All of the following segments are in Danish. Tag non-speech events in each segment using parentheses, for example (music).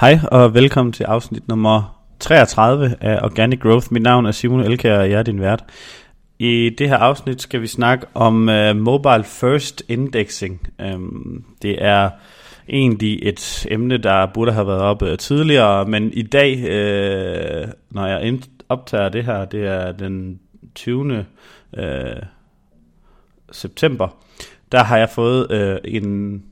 Hej og velkommen til afsnit nummer 33 af Organic Growth. Mit navn er Simon Elkær, og jeg er din vært. I det her afsnit skal vi snakke om uh, Mobile First Indexing. Um, det er egentlig et emne, der burde have været oppe tidligere, men i dag, uh, når jeg optager det her, det er den 20. Uh, øh, september, der har jeg fået uh, en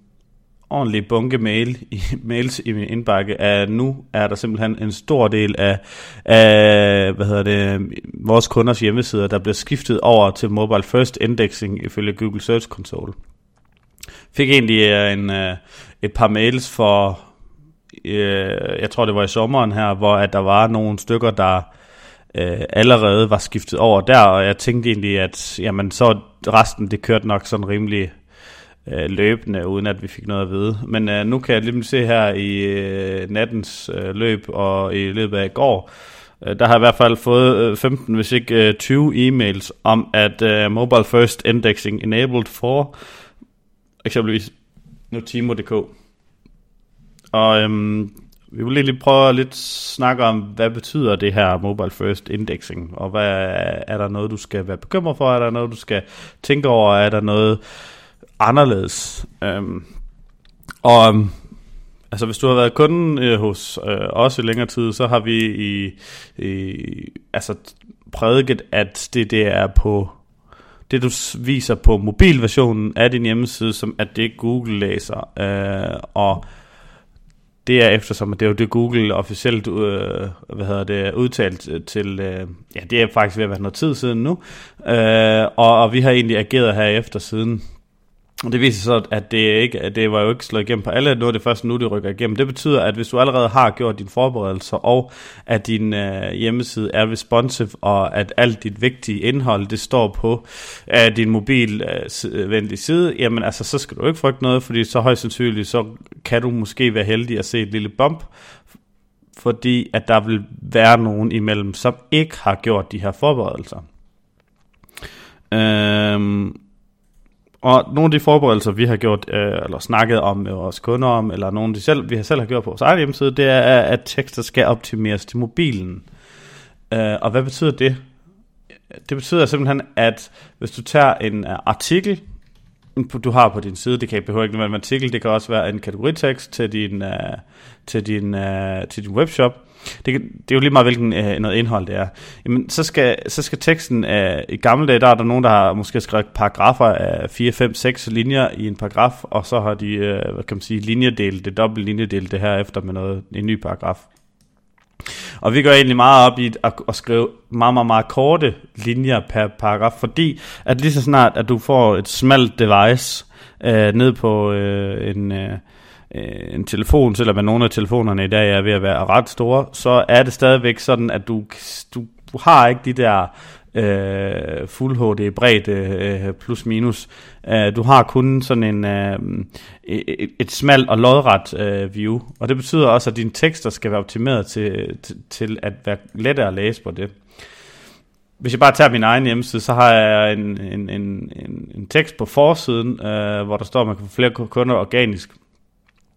ordentlig bunke mail i, (laughs) mails i min indbakke, at nu er der simpelthen en stor del af, af hvad hedder det, vores kunders hjemmesider, der bliver skiftet over til Mobile First Indexing ifølge Google Search Console. Fik egentlig øh, en, øh, et par mails for, øh, jeg tror det var i sommeren her, hvor at der var nogle stykker, der øh, allerede var skiftet over der, og jeg tænkte egentlig, at jamen, så resten det kørte nok sådan rimelig øh, løbende, uden at vi fik noget at vide. Men øh, nu kan jeg lige se her i øh, nattens øh, løb og i løbet af i går, øh, der har jeg i hvert fald fået øh, 15, hvis ikke øh, 20 e-mails om, at øh, Mobile First Indexing Enabled for eksempelvis Notimo.dk. Og øhm, vi vil lige prøve at lidt snakke om, hvad betyder det her Mobile First Indexing, og hvad er der noget, du skal være bekymret for, er der noget, du skal tænke over, er der noget, anderledes. Øhm, og øhm, altså hvis du har været kunde øh, hos øh, os i længere tid, så har vi i, i altså prædiket, at det, det er på det du viser på mobilversionen af din hjemmeside, som at det Google læser. Øh, og det er eftersom, at det er jo det Google officielt øh, hvad hedder det, udtalt øh, til, øh, ja det er faktisk ved at være noget tid siden nu, øh, og, og vi har egentlig ageret her efter siden. Og det viser så, at det, ikke, at det var jo ikke slået igennem på alle, nu er det først nu, det rykker igennem. Det betyder, at hvis du allerede har gjort dine forberedelser, og at din øh, hjemmeside er responsive, og at alt dit vigtige indhold, det står på øh, din mobilvenlige øh, øh side, jamen altså, så skal du ikke frygte noget, fordi så højst sandsynligt, så kan du måske være heldig at se et lille bump, fordi at der vil være nogen imellem, som ikke har gjort de her forberedelser. Øhm, og nogle af de forberedelser, vi har gjort, øh, eller snakket om med vores kunder om, eller nogle, de selv, vi har selv har gjort på vores egen hjemmeside, det er, at tekster skal optimeres til mobilen. Øh, og hvad betyder det? Det betyder simpelthen, at hvis du tager en øh, artikel, du har på din side, det kan ikke behøve ikke være en artikel, det kan også være en kategoritekst til din, øh, til din, øh, til din webshop, det, det er jo lige meget, hvilken øh, noget indhold det er. Jamen, så skal, så skal teksten, øh, i gamle dage, der er der nogen, der har måske skrevet paragrafer af 4, 5, 6 linjer i en paragraf, og så har de, øh, hvad kan man sige, linjedelt det, dobbelt linjedelt det her efter med noget, en ny paragraf. Og vi går egentlig meget op i at, at skrive meget, meget, meget korte linjer per paragraf, fordi at lige så snart, at du får et smalt device øh, ned på øh, en... Øh, øh, en telefon, selvom nogle af telefonerne i dag er ved at være ret store, så er det stadigvæk sådan, at du, du, du har ikke de der øh, fuld HD bredt øh, plus minus. Øh, du har kun sådan en øh, et, et smalt og lodret øh, view, og det betyder også, at dine tekster skal være optimeret til, til, til at være lettere at læse på det. Hvis jeg bare tager min egen hjemmeside, så har jeg en, en, en, en, en tekst på forsiden, øh, hvor der står, at man kan få flere kunder organisk.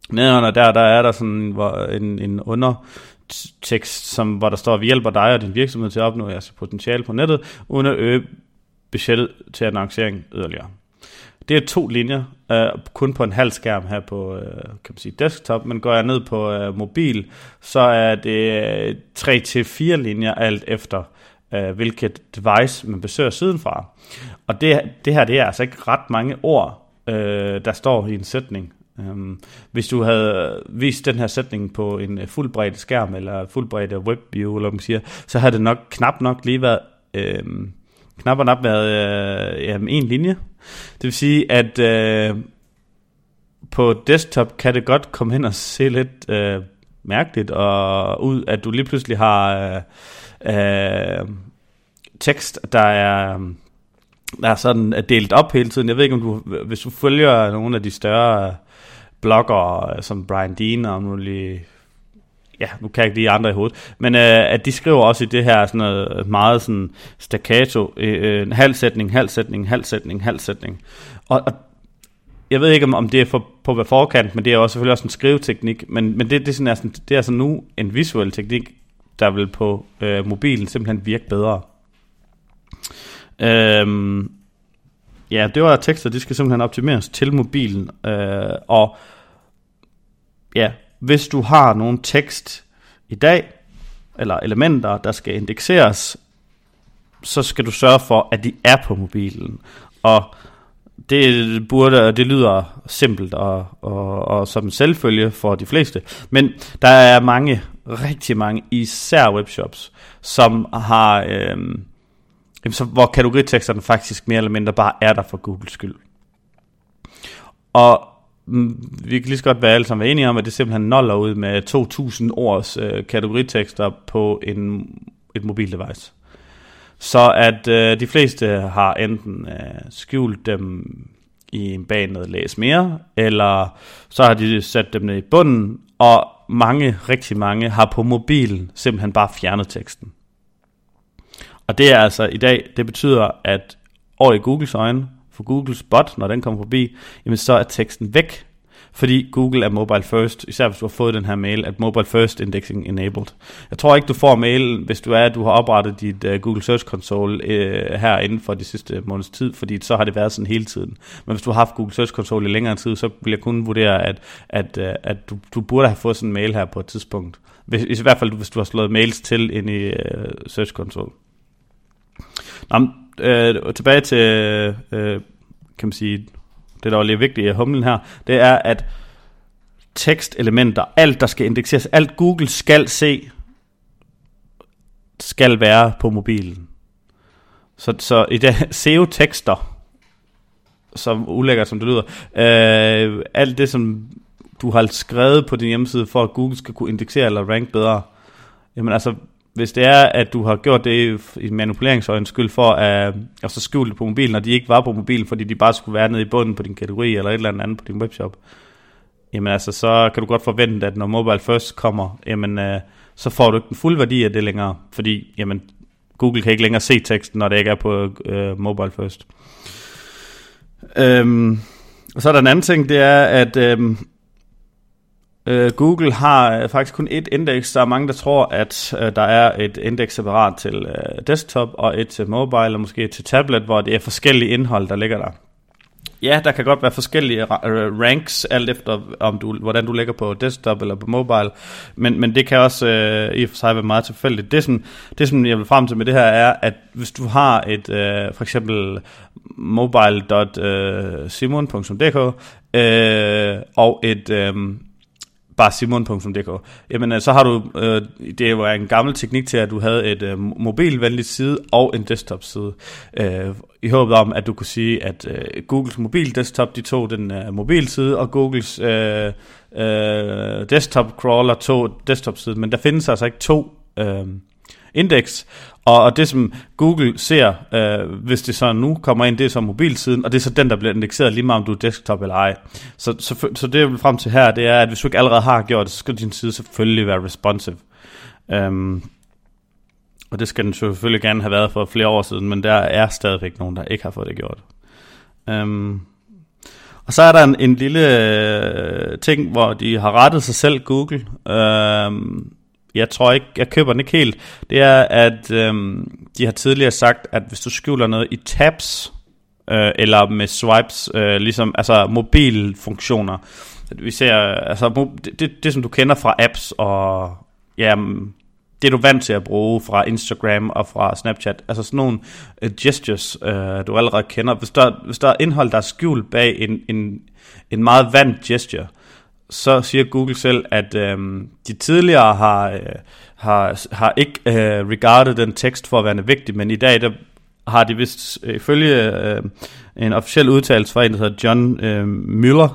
Nedenunder der, der er der sådan en, en undertekst, som, hvor der står, at vi hjælper dig og din virksomhed til at opnå jeres potentiale på nettet, uden at øge budgettet til annoncering yderligere. Det er to linjer, øh, kun på en halv skærm her på øh, kan man sige desktop, men går jeg ned på øh, mobil, så er det øh, tre til fire linjer alt efter, øh, hvilket device man besøger siden fra. Og det, det her, det er altså ikke ret mange ord, øh, der står i en sætning. Øhm, hvis du havde vist den her sætning på en øh, fuldbredt skærm, eller fuldbredt øh, webview, eller man siger, så havde det nok knap nok lige været, Øhm, knap og nap været øh, jamen, en linje. Det vil sige, at øh, på desktop kan det godt komme hen og se lidt øh, mærkeligt og ud, at du lige pludselig har øh, øh, tekst, der er... der er sådan delt op hele tiden. Jeg ved ikke, om du, hvis du følger nogle af de større blogger øh, som Brian Dean og mulige ja, nu kan jeg ikke lige andre i hovedet, men øh, at de skriver også i det her sådan noget meget sådan staccato, øh, øh, halv sætning, halv sætning, halv sætning, halv sætning. Og, og jeg ved ikke, om, om det er for, på hvad forkant, men det er også selvfølgelig også en skriveteknik, men, men det, det, er sådan, det er altså nu en visuel teknik, der vil på øh, mobilen simpelthen virke bedre. Øhm, ja, det var tekster, de skal simpelthen optimeres til mobilen, øh, og ja, hvis du har nogle tekst i dag, eller elementer, der skal indekseres, så skal du sørge for, at de er på mobilen. Og det burde, det lyder simpelt og, og, og som en selvfølge for de fleste. Men der er mange, rigtig mange, især webshops, som har, øh, så, hvor kategoriteksterne faktisk mere eller mindre bare er der for Googles skyld. Og mm, vi kan lige så godt være alle sammen enige om, at det simpelthen noller ud med 2000 ords øh, kategoritekster på en, et mobildevice. Så at øh, de fleste har enten øh, skjult dem i bag noget læs mere, eller så har de sat dem ned i bunden, og mange, rigtig mange, har på mobilen simpelthen bare fjernet teksten. Og det er altså i dag, det betyder, at over i Googles øjne, for Googles bot, når den kommer forbi, jamen så er teksten væk fordi Google er mobile first, især hvis du har fået den her mail, at mobile first indexing enabled. Jeg tror ikke, du får mail, hvis du er, at du har oprettet dit uh, Google Search Console øh, uh, her inden for de sidste måneds tid, fordi så har det været sådan hele tiden. Men hvis du har haft Google Search Console i længere tid, så vil jeg kun vurdere, at, at, uh, at du, du burde have fået sådan en mail her på et tidspunkt. Hvis, I hvert fald, hvis du har slået mails til ind i uh, Search Console. Nå, øh, tilbage til, øh, kan man sige, det der er lige vigtigt i humlen her, det er, at tekstelementer, alt der skal indekseres, alt Google skal se, skal være på mobilen. Så, så i det (laughs) SEO-tekster, som ulækkert som det lyder, øh, alt det som du har skrevet på din hjemmeside, for at Google skal kunne indeksere eller rank bedre, jamen altså, hvis det er, at du har gjort det i manipuleringsøjens skyld for at, at så skjule det på mobilen, og de ikke var på mobilen, fordi de bare skulle være nede i bunden på din kategori, eller et eller andet på din webshop, jamen altså, så kan du godt forvente, at når mobile first kommer, jamen, øh, så får du ikke den fulde værdi af det længere, fordi jamen, Google kan ikke længere se teksten, når det ikke er på øh, mobile first. Øhm, og så er der en anden ting, det er, at øhm, Øh, Google har øh, faktisk kun et indeks. Der er mange, der tror, at øh, der er et indeks separat til øh, desktop og et til mobile og måske et til tablet, hvor det er forskellige indhold, der ligger der. Ja, der kan godt være forskellige øh, ranks, alt efter om du, hvordan du ligger på desktop eller på mobile, men, men det kan også øh, i og for sig være meget tilfældigt. Det som, det, som jeg vil frem til med det her, er, at hvis du har et, øh, for eksempel mobile.simon.dk øh, øh, og et, Øh, bare simon.dk, jamen øh, så har du, øh, det var en gammel teknik til, at du havde et øh, mobilvenligt side og en desktop side, øh, i håbet om, at du kunne sige, at øh, Googles mobil desktop, de tog den øh, mobilside, og Googles øh, øh, desktop crawler tog desktop side, men der findes altså ikke to øh, indeks, og, og det som Google ser, øh, hvis det så nu kommer ind, det er så mobilsiden, og det er så den, der bliver indekseret lige meget om du er desktop eller ej. Så, så, så det jeg vil frem til her, det er, at hvis du ikke allerede har gjort det, så skal din side selvfølgelig være responsive. Øhm, og det skal den selvfølgelig gerne have været for flere år siden, men der er stadigvæk nogen, der ikke har fået det gjort. Øhm, og så er der en, en lille øh, ting, hvor de har rettet sig selv, Google. Øhm, jeg tror ikke, jeg køber den ikke helt, det er, at øhm, de har tidligere sagt, at hvis du skjuler noget i tabs, øh, eller med swipes, øh, ligesom altså mobilfunktioner, vi ser, altså det, det, det, som du kender fra apps, og ja, mm, det du er vant til at bruge fra Instagram og fra Snapchat, altså sådan nogle uh, gestures, uh, du allerede kender. Hvis der, hvis der er indhold, der er skjult bag en, en, en meget vant gesture, så siger Google selv, at øh, de tidligere har, øh, har, har ikke øh, regarded den tekst for at være vigtig, men i dag der har de vist øh, ifølge øh, en officiel udtalelse fra en, der hedder John øh, Müller,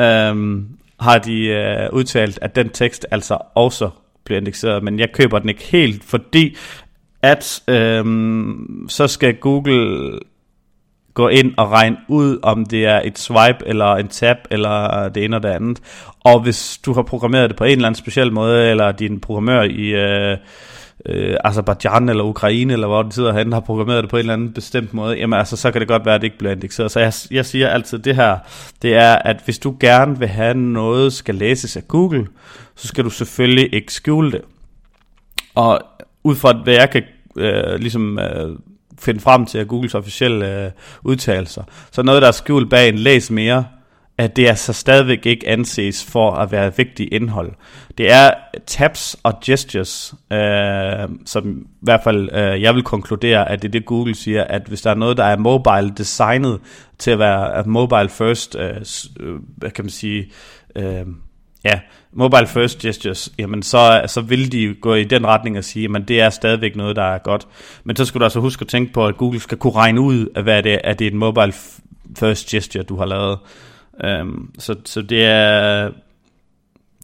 øh, har de øh, udtalt, at den tekst altså også bliver indekseret, men jeg køber den ikke helt, fordi at øh, så skal Google gå ind og regne ud, om det er et swipe, eller en tab, eller det ene og det andet. Og hvis du har programmeret det på en eller anden speciel måde, eller din programmør i, øh, øh, Azerbaijan eller Ukraine, eller hvor det sidder han har programmeret det på en eller anden bestemt måde, jamen altså, så kan det godt være, at det ikke bliver indekseret. Så jeg, jeg siger altid det her, det er, at hvis du gerne vil have noget, skal læses af Google, så skal du selvfølgelig ikke skjule det. Og ud fra hvad jeg kan øh, ligesom øh, finde frem til af Googles officielle øh, udtalelser, så noget, der er skjult bag en læs mere, at det altså stadigvæk ikke anses for at være vigtigt indhold. Det er tabs og gestures, øh, som i hvert fald øh, jeg vil konkludere, at det er det Google siger, at hvis der er noget, der er mobile designet til at være mobile first, øh, øh, hvad kan man sige, øh, ja, mobile first gestures, jamen så, så vil de gå i den retning og sige, at det er stadigvæk noget, der er godt. Men så skal du altså huske at tænke på, at Google skal kunne regne ud, at hvad det er, at det er en mobile first gesture, du har lavet. Um, så, så det er,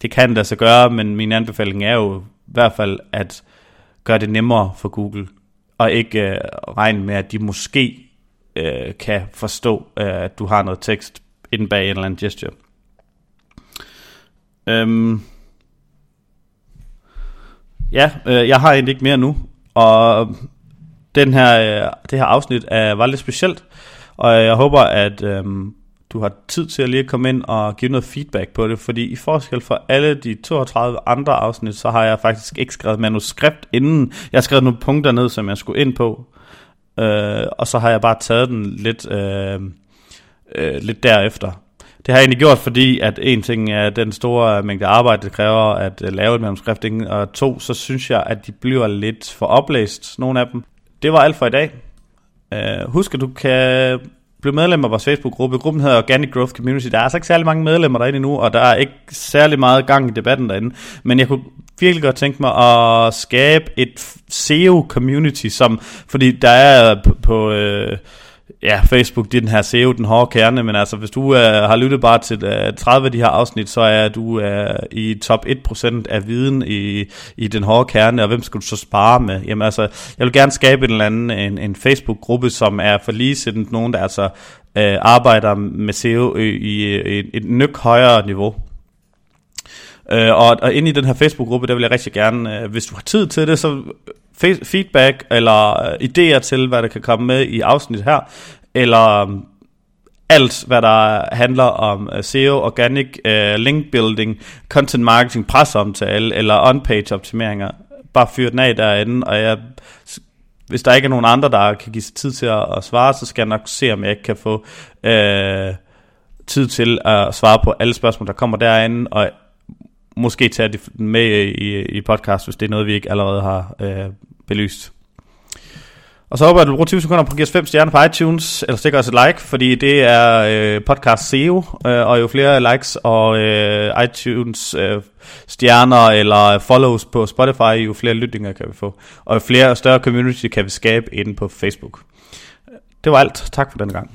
det kan det altså gøre, men min anbefaling er jo i hvert fald at gøre det nemmere for Google, og ikke uh, regne med, at de måske uh, kan forstå, uh, at du har noget tekst inden bag en eller anden gesture. Øhm, ja, øh, jeg har egentlig ikke mere nu, og den her, øh, det her afsnit er, var lidt specielt, og jeg håber, at øh, du har tid til at lige komme ind og give noget feedback på det, fordi i forskel for alle de 32 andre afsnit, så har jeg faktisk ikke skrevet manuskript inden. Jeg har skrevet nogle punkter ned, som jeg skulle ind på, øh, og så har jeg bare taget den lidt, øh, øh, lidt derefter. Det har jeg egentlig gjort, fordi at en ting er den store mængde arbejde, det kræver at øh, lave et manuskript, og to, så synes jeg, at de bliver lidt for oplæst, nogle af dem. Det var alt for i dag. Uh, husk, at du kan blive medlem af vores Facebook-gruppe. Gruppen hedder Organic Growth Community. Der er altså ikke særlig mange medlemmer derinde nu, og der er ikke særlig meget gang i debatten derinde. Men jeg kunne virkelig godt tænke mig at skabe et SEO-community, som, fordi der er på, på øh, ja, Facebook, det er den her SEO, den hårde kerne, men altså, hvis du uh, har lyttet bare til øh, uh, 30 af de her afsnit, så er du uh, i top 1% af viden i, i den hårde kerne, og hvem skal du så spare med? Jamen altså, jeg vil gerne skabe en eller anden en, en Facebook-gruppe, som er for ligesindet nogen, der altså uh, arbejder med SEO i, i, i et nyk højere niveau. Uh, og, og inde i den her Facebook-gruppe, der vil jeg rigtig gerne, uh, hvis du har tid til det, så feedback eller øh, idéer til, hvad der kan komme med i afsnit her, eller øh, alt, hvad der handler om øh, SEO, organic uh, link building, content marketing, presseomtale eller on-page optimeringer. Bare fyr den af derinde, og jeg, hvis der ikke er nogen andre, der kan give sig tid til at, at svare, så skal jeg nok se, om jeg ikke kan få uh, tid til at svare på alle spørgsmål, der kommer derinde, og måske tage det med i, i podcast, hvis det er noget, vi ikke allerede har øh, belyst. Og så håber jeg, at du bruger 20 sekunder på at give os 5 stjerner på iTunes, eller stikker os et like, fordi det er øh, podcast SEO, øh, og jo flere likes og øh, iTunes øh, stjerner eller follows på Spotify, jo flere lytninger kan vi få. Og jo flere og større community kan vi skabe inde på Facebook. Det var alt. Tak for denne gang.